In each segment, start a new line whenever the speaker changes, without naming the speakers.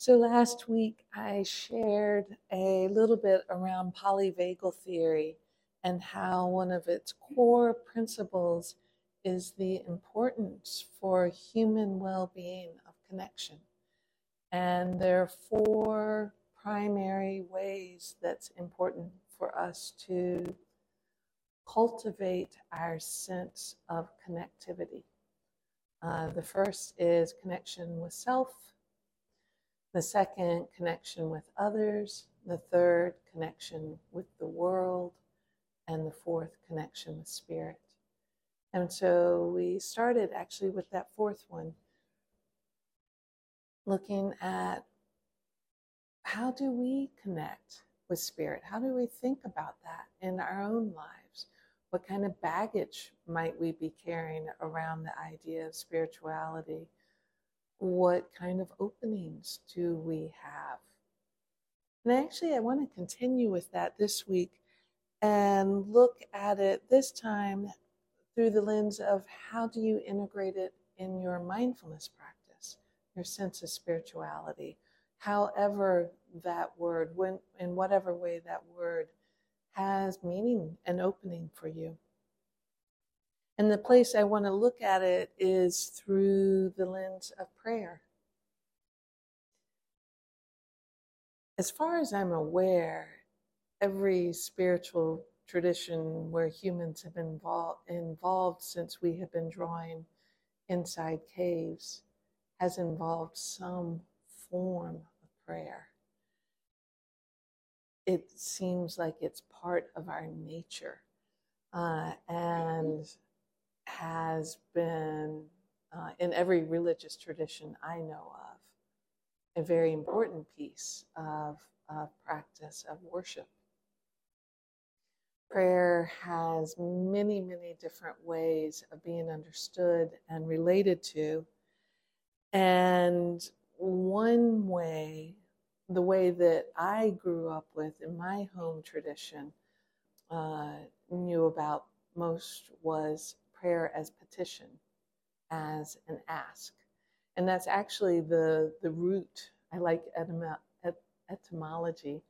So last week I shared a little bit around polyvagal theory and how one of its core principles is the importance for human well being of connection. And there are four primary ways that's important for us to cultivate our sense of connectivity. Uh, the first is connection with self the second, connection with others. The third, connection with the world. And the fourth, connection with spirit. And so we started actually with that fourth one, looking at how do we connect with spirit? How do we think about that in our own lives? What kind of baggage might we be carrying around the idea of spirituality? What kind of openings do we have? And actually, I want to continue with that this week and look at it this time through the lens of how do you integrate it in your mindfulness practice, your sense of spirituality, however that word, when, in whatever way that word has meaning and opening for you. And the place I want to look at it is through the lens of prayer. As far as I'm aware, every spiritual tradition where humans have been involved, involved since we have been drawing inside caves has involved some form of prayer. It seems like it's part of our nature. Uh, and has been, uh, in every religious tradition I know of, a very important piece of, of practice of worship. Prayer has many, many different ways of being understood and related to. And one way, the way that I grew up with in my home tradition, uh, knew about most was prayer as petition, as an ask. And that's actually the, the root. I like et- etymology.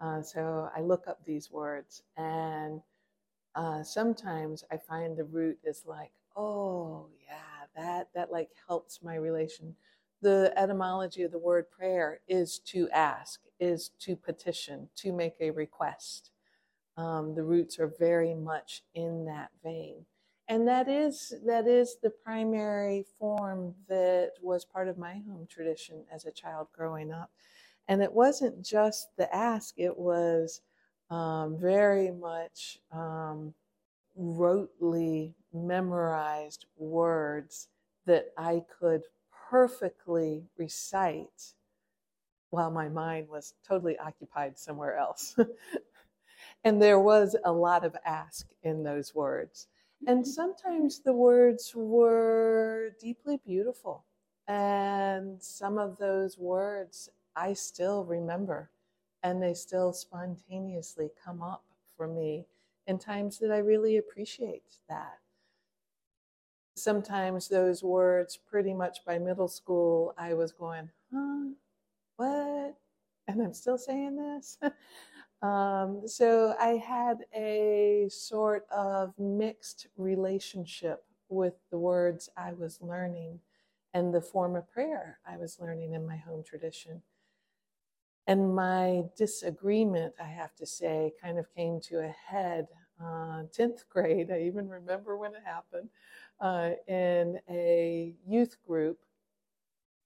Uh, so I look up these words, and uh, sometimes I find the root is like, oh yeah, that that like helps my relation. The etymology of the word prayer is to ask, is to petition, to make a request. Um, the roots are very much in that vein and that is that is the primary form that was part of my home tradition as a child growing up. And it wasn't just the ask it was um, very much um, rotely memorized words that i could perfectly recite while my mind was totally occupied somewhere else. And there was a lot of ask in those words and sometimes the words were deeply beautiful. And some of those words I still remember, and they still spontaneously come up for me in times that I really appreciate that. Sometimes those words, pretty much by middle school, I was going, huh, what? And I'm still saying this. Um, so I had a sort of mixed relationship with the words I was learning and the form of prayer I was learning in my home tradition. And my disagreement, I have to say, kind of came to a head uh, 10th grade. I even remember when it happened uh, in a youth group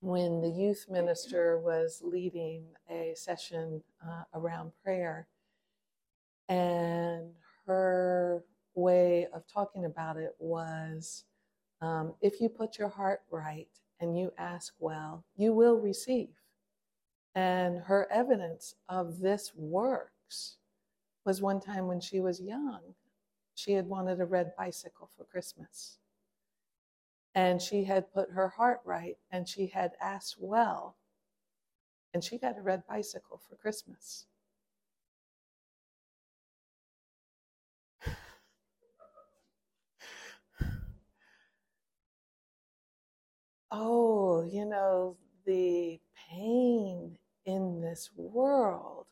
when the youth minister was leading a session uh, around prayer. And her way of talking about it was um, if you put your heart right and you ask well, you will receive. And her evidence of this works was one time when she was young, she had wanted a red bicycle for Christmas. And she had put her heart right and she had asked well. And she got a red bicycle for Christmas. oh, you know, the pain in this world,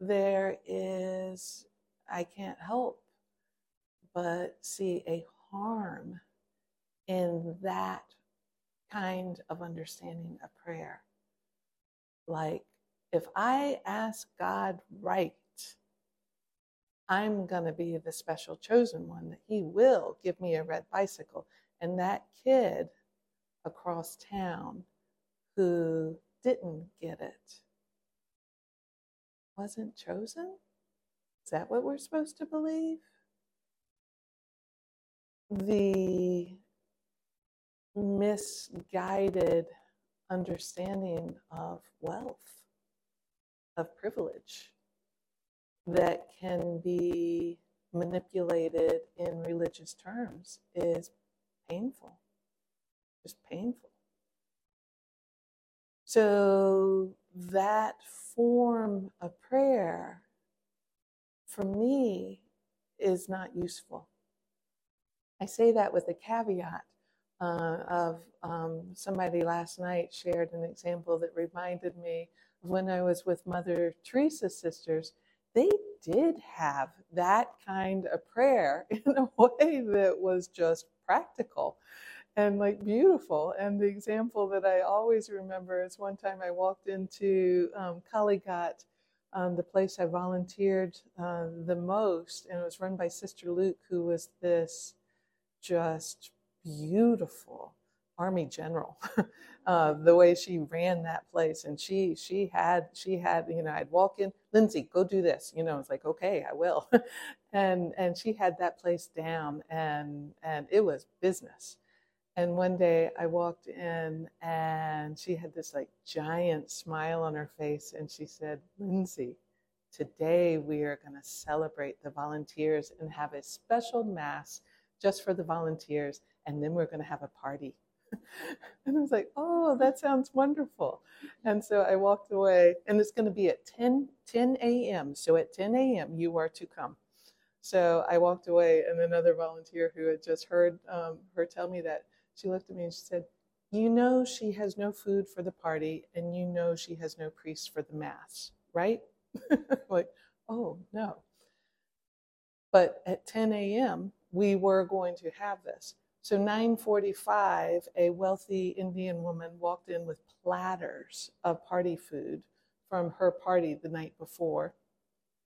there is, I can't help but see a harm in that kind of understanding of prayer. Like, if I ask God right, I'm going to be the special chosen one, that He will give me a red bicycle. And that kid across town who didn't get it wasn't chosen? Is that what we're supposed to believe? The misguided understanding of wealth, of privilege that can be manipulated in religious terms is painful, just painful. So, that form of prayer for me is not useful. I say that with a caveat uh, of um, somebody last night shared an example that reminded me of when I was with Mother Teresa's sisters. They did have that kind of prayer in a way that was just practical and like beautiful. And the example that I always remember is one time I walked into um, Kalighat, um, the place I volunteered uh, the most, and it was run by Sister Luke, who was this just beautiful army general uh, the way she ran that place. And she she had she had you know i'd walk in lindsay go do this you know it's like okay i will. And and she had that place down and and it was business. And one day i walked in and she had this like giant smile on her face and she said lindsay today we are going to celebrate the volunteers and have a special mass just for the volunteers and then we're going to have a party. and I was like, oh, that sounds wonderful. And so I walked away, and it's going to be at 10, 10 a.m. So at 10 a.m., you are to come. So I walked away, and another volunteer who had just heard um, her tell me that, she looked at me and she said, You know, she has no food for the party, and you know, she has no priest for the mass, right? like, oh, no. But at 10 a.m., we were going to have this. So 9:45, a wealthy Indian woman walked in with platters of party food from her party the night before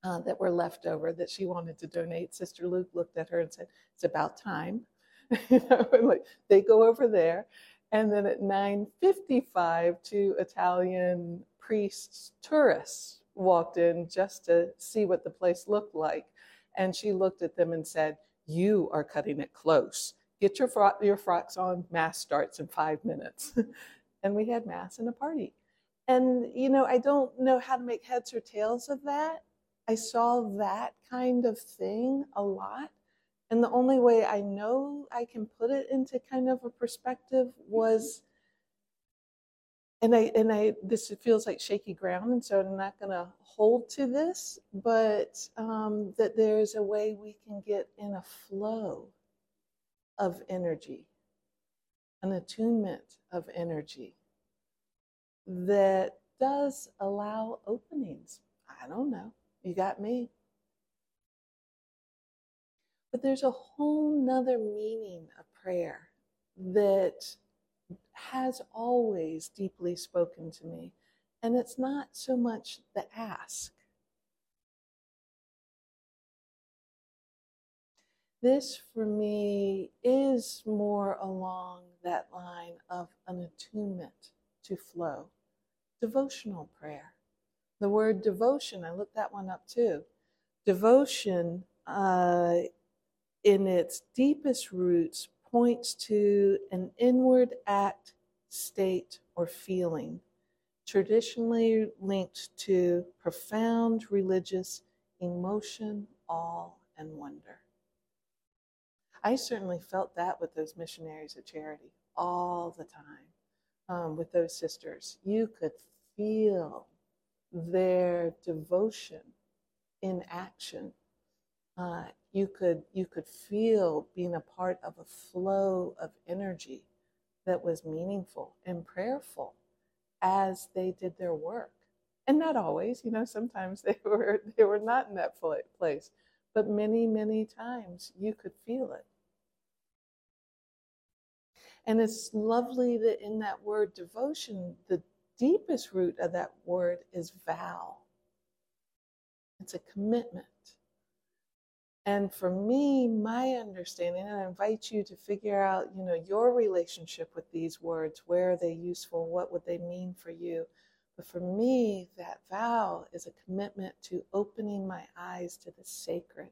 uh, that were left over that she wanted to donate. Sister Luke looked at her and said, "It's about time." like they go over there, and then at 9:55, two Italian priests, tourists, walked in just to see what the place looked like, and she looked at them and said, "You are cutting it close." Get your, fro- your frocks on. Mass starts in five minutes. and we had mass and a party. And, you know, I don't know how to make heads or tails of that. I saw that kind of thing a lot. And the only way I know I can put it into kind of a perspective was, and I, and I, this feels like shaky ground, and so I'm not going to hold to this, but um, that there's a way we can get in a flow of energy, an attunement of energy that does allow openings. I don't know. You got me. But there's a whole nother meaning of prayer that has always deeply spoken to me. And it's not so much the ask, This for me is more along that line of an attunement to flow. Devotional prayer. The word devotion, I looked that one up too. Devotion, uh, in its deepest roots, points to an inward act, state, or feeling, traditionally linked to profound religious emotion, awe, and wonder. I certainly felt that with those missionaries at Charity all the time, um, with those sisters. You could feel their devotion in action. Uh, you could you could feel being a part of a flow of energy that was meaningful and prayerful as they did their work. And not always, you know, sometimes they were they were not in that place, but many, many times you could feel it. And it's lovely that in that word devotion, the deepest root of that word is vow. It's a commitment. And for me, my understanding, and I invite you to figure out, you know, your relationship with these words. Where are they useful? What would they mean for you? But for me, that vow is a commitment to opening my eyes to the sacred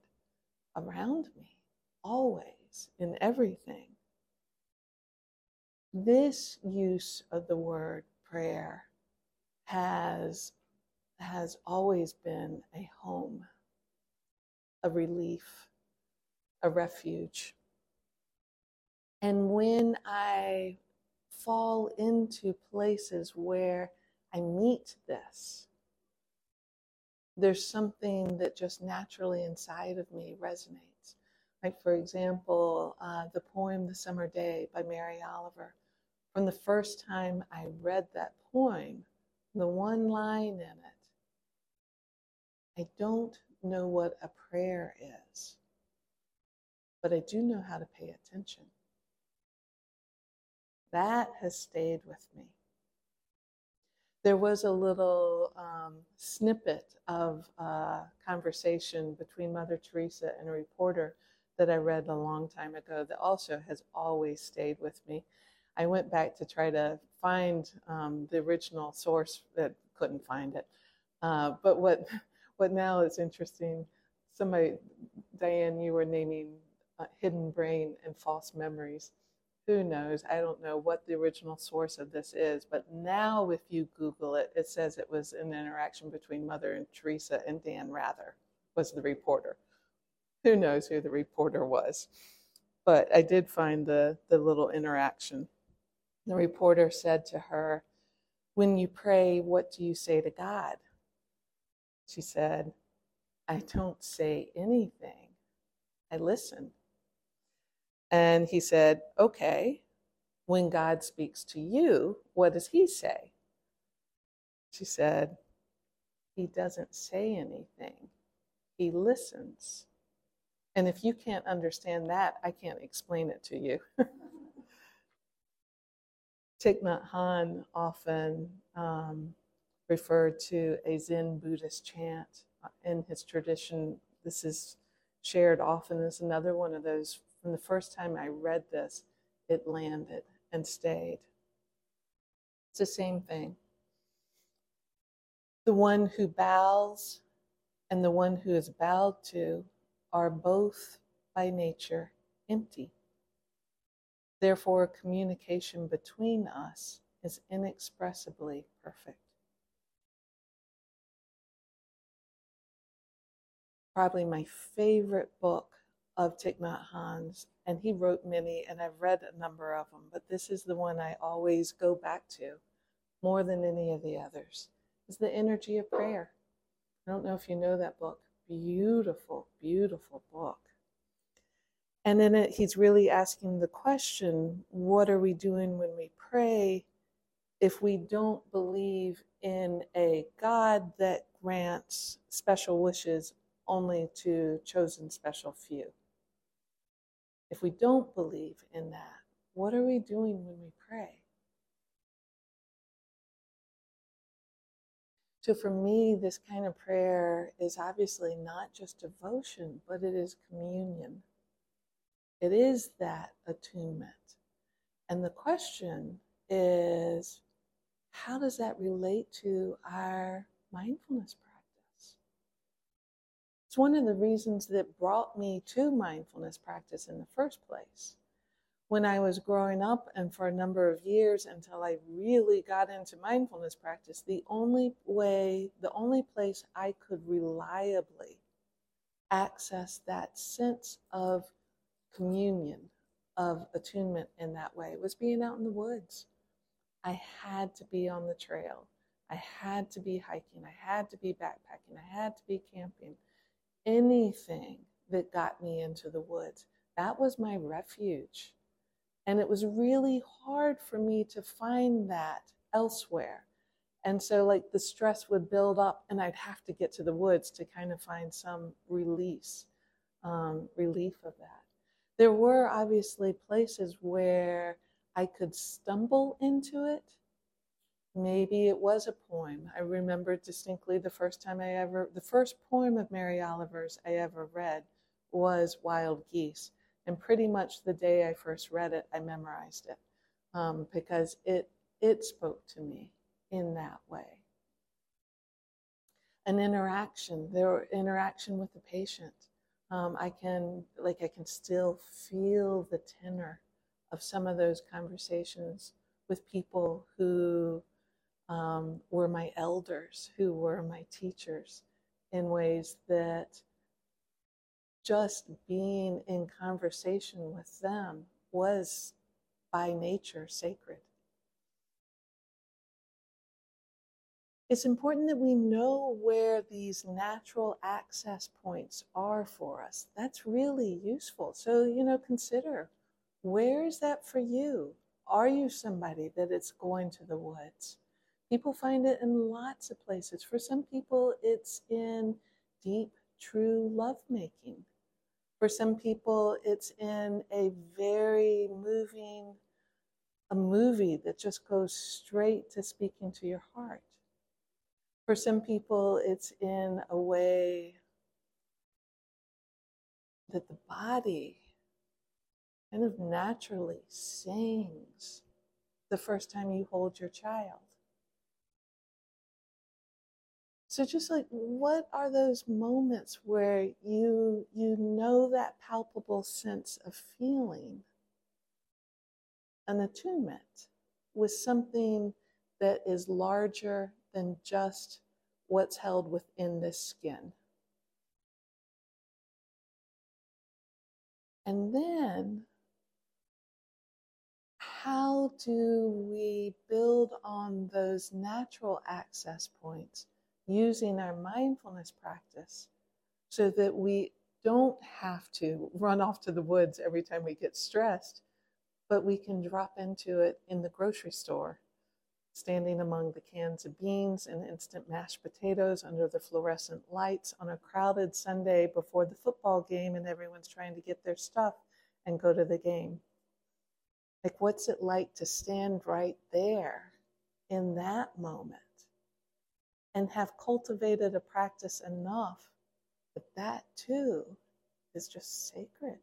around me, always, in everything. This use of the word prayer has, has always been a home a relief, a refuge. And when I fall into places where I meet this, there's something that just naturally inside of me resonates. Like, for example, uh, the poem The Summer Day by Mary Oliver. From the first time I read that poem, the one line in it, I don't know what a prayer is, but I do know how to pay attention. That has stayed with me. There was a little um, snippet of a conversation between Mother Teresa and a reporter that I read a long time ago that also has always stayed with me. I went back to try to find um, the original source, that couldn't find it. Uh, but what but now it's interesting. Somebody, Diane, you were naming uh, hidden brain and false memories. Who knows? I don't know what the original source of this is, but now if you Google it, it says it was an interaction between Mother and Teresa and Dan Rather was the reporter. Who knows who the reporter was? But I did find the, the little interaction. The reporter said to her, When you pray, what do you say to God? She said, I don't say anything. I listen. And he said, Okay, when God speaks to you, what does he say? She said, He doesn't say anything, he listens. And if you can't understand that, I can't explain it to you. Thich Nhat Hanh often um, referred to a Zen Buddhist chant uh, in his tradition. This is shared often as another one of those. From the first time I read this, it landed and stayed. It's the same thing. The one who bows and the one who is bowed to are both by nature empty. Therefore, communication between us is inexpressibly perfect. Probably my favorite book of Thich Nhat Hanh's, and he wrote many, and I've read a number of them, but this is the one I always go back to more than any of the others. Is the energy of prayer. I don't know if you know that book. Beautiful, beautiful book. And in it, he's really asking the question what are we doing when we pray if we don't believe in a God that grants special wishes only to chosen special few. If we don't believe in that, what are we doing when we pray? So, for me, this kind of prayer is obviously not just devotion, but it is communion. It is that attunement. And the question is how does that relate to our mindfulness? It's one of the reasons that brought me to mindfulness practice in the first place. When I was growing up, and for a number of years until I really got into mindfulness practice, the only way, the only place I could reliably access that sense of communion, of attunement in that way, was being out in the woods. I had to be on the trail. I had to be hiking. I had to be backpacking. I had to be camping anything that got me into the woods. That was my refuge. And it was really hard for me to find that elsewhere. And so, like, the stress would build up, and I'd have to get to the woods to kind of find some release, um, relief of that. There were obviously places where I could stumble into it. Maybe it was a poem. I remember distinctly the first time I ever, the first poem of Mary Oliver's I ever read was Wild Geese. And pretty much the day I first read it, I memorized it um, because it, it spoke to me in that way. An interaction, their interaction with the patient. Um, I can, like, I can still feel the tenor of some of those conversations with people who um, were my elders, who were my teachers, in ways that just being in conversation with them was by nature sacred. It's important that we know where these natural access points are for us. That's really useful. So, you know, consider where is that for you? Are you somebody that it's going to the woods? People find it in lots of places. For some people, it's in deep, true lovemaking. For some people, it's in a very moving, a movie that just goes straight to speaking to your heart. For some people, it's in a way that the body kind of naturally sings the first time you hold your child. So just like what are those moments where you you know that palpable sense of feeling an attunement with something that is larger than just what's held within this skin. And then how do we build on those natural access points using our mindfulness practice so that we don't have to run off to the woods every time we get stressed, but we can drop into it in the grocery store, standing among the cans of beans and instant mashed potatoes under the fluorescent lights on a crowded Sunday before the football game and everyone's trying to get their stuff and go to the game. Like, what's it like to stand right there in that moment? And have cultivated a practice enough that that too is just sacred.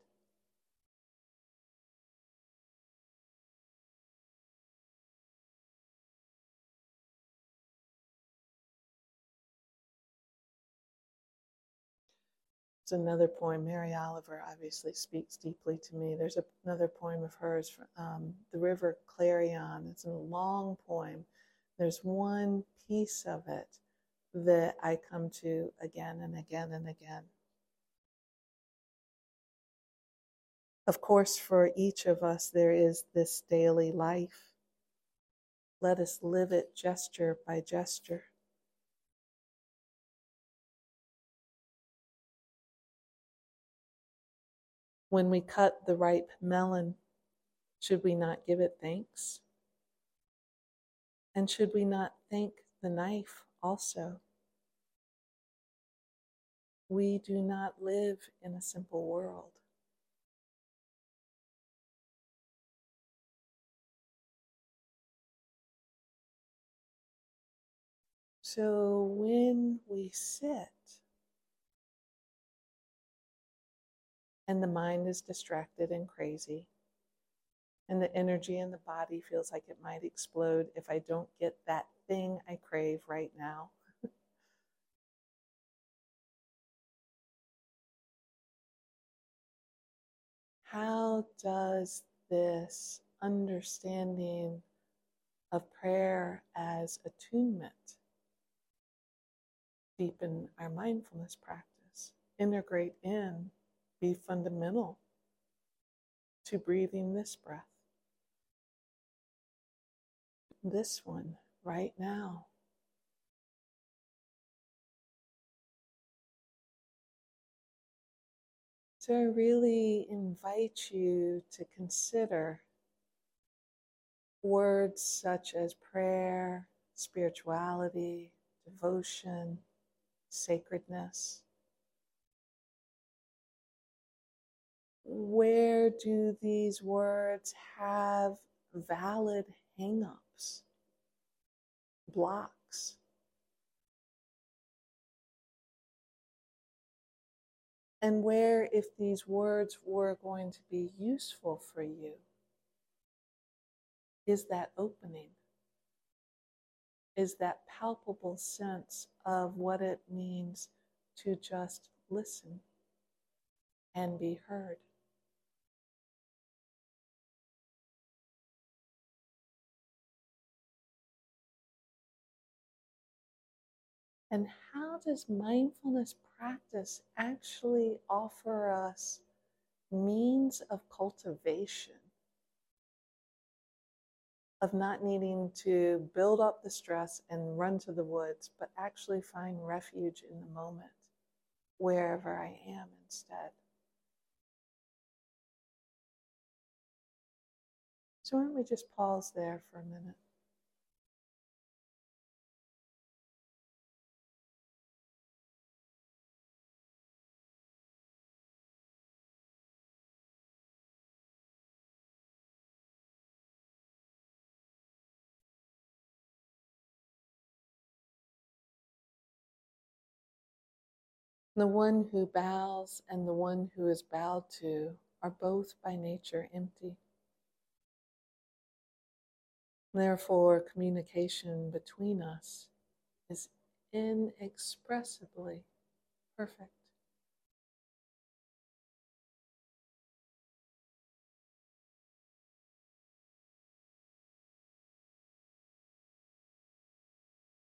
It's another poem. Mary Oliver obviously speaks deeply to me. There's a, another poem of hers, um, The River Clarion. It's a long poem. There's one piece of it that I come to again and again and again. Of course, for each of us, there is this daily life. Let us live it gesture by gesture. When we cut the ripe melon, should we not give it thanks? And should we not thank the knife also. We do not live in a simple world. So when we sit and the mind is distracted and crazy, and the energy in the body feels like it might explode if I don't get that thing I crave right now. How does this understanding of prayer as attunement deepen our mindfulness practice, integrate in, be fundamental to breathing this breath? This one right now. So I really invite you to consider words such as prayer, spirituality, devotion, sacredness. Where do these words have valid hang-ups, blocks? And where, if these words were going to be useful for you, is that opening? Is that palpable sense of what it means to just listen and be heard? And how does mindfulness practice actually offer us means of cultivation? Of not needing to build up the stress and run to the woods, but actually find refuge in the moment, wherever I am instead. So, why don't we just pause there for a minute? The one who bows and the one who is bowed to are both by nature empty. Therefore, communication between us is inexpressibly perfect.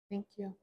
Thank you.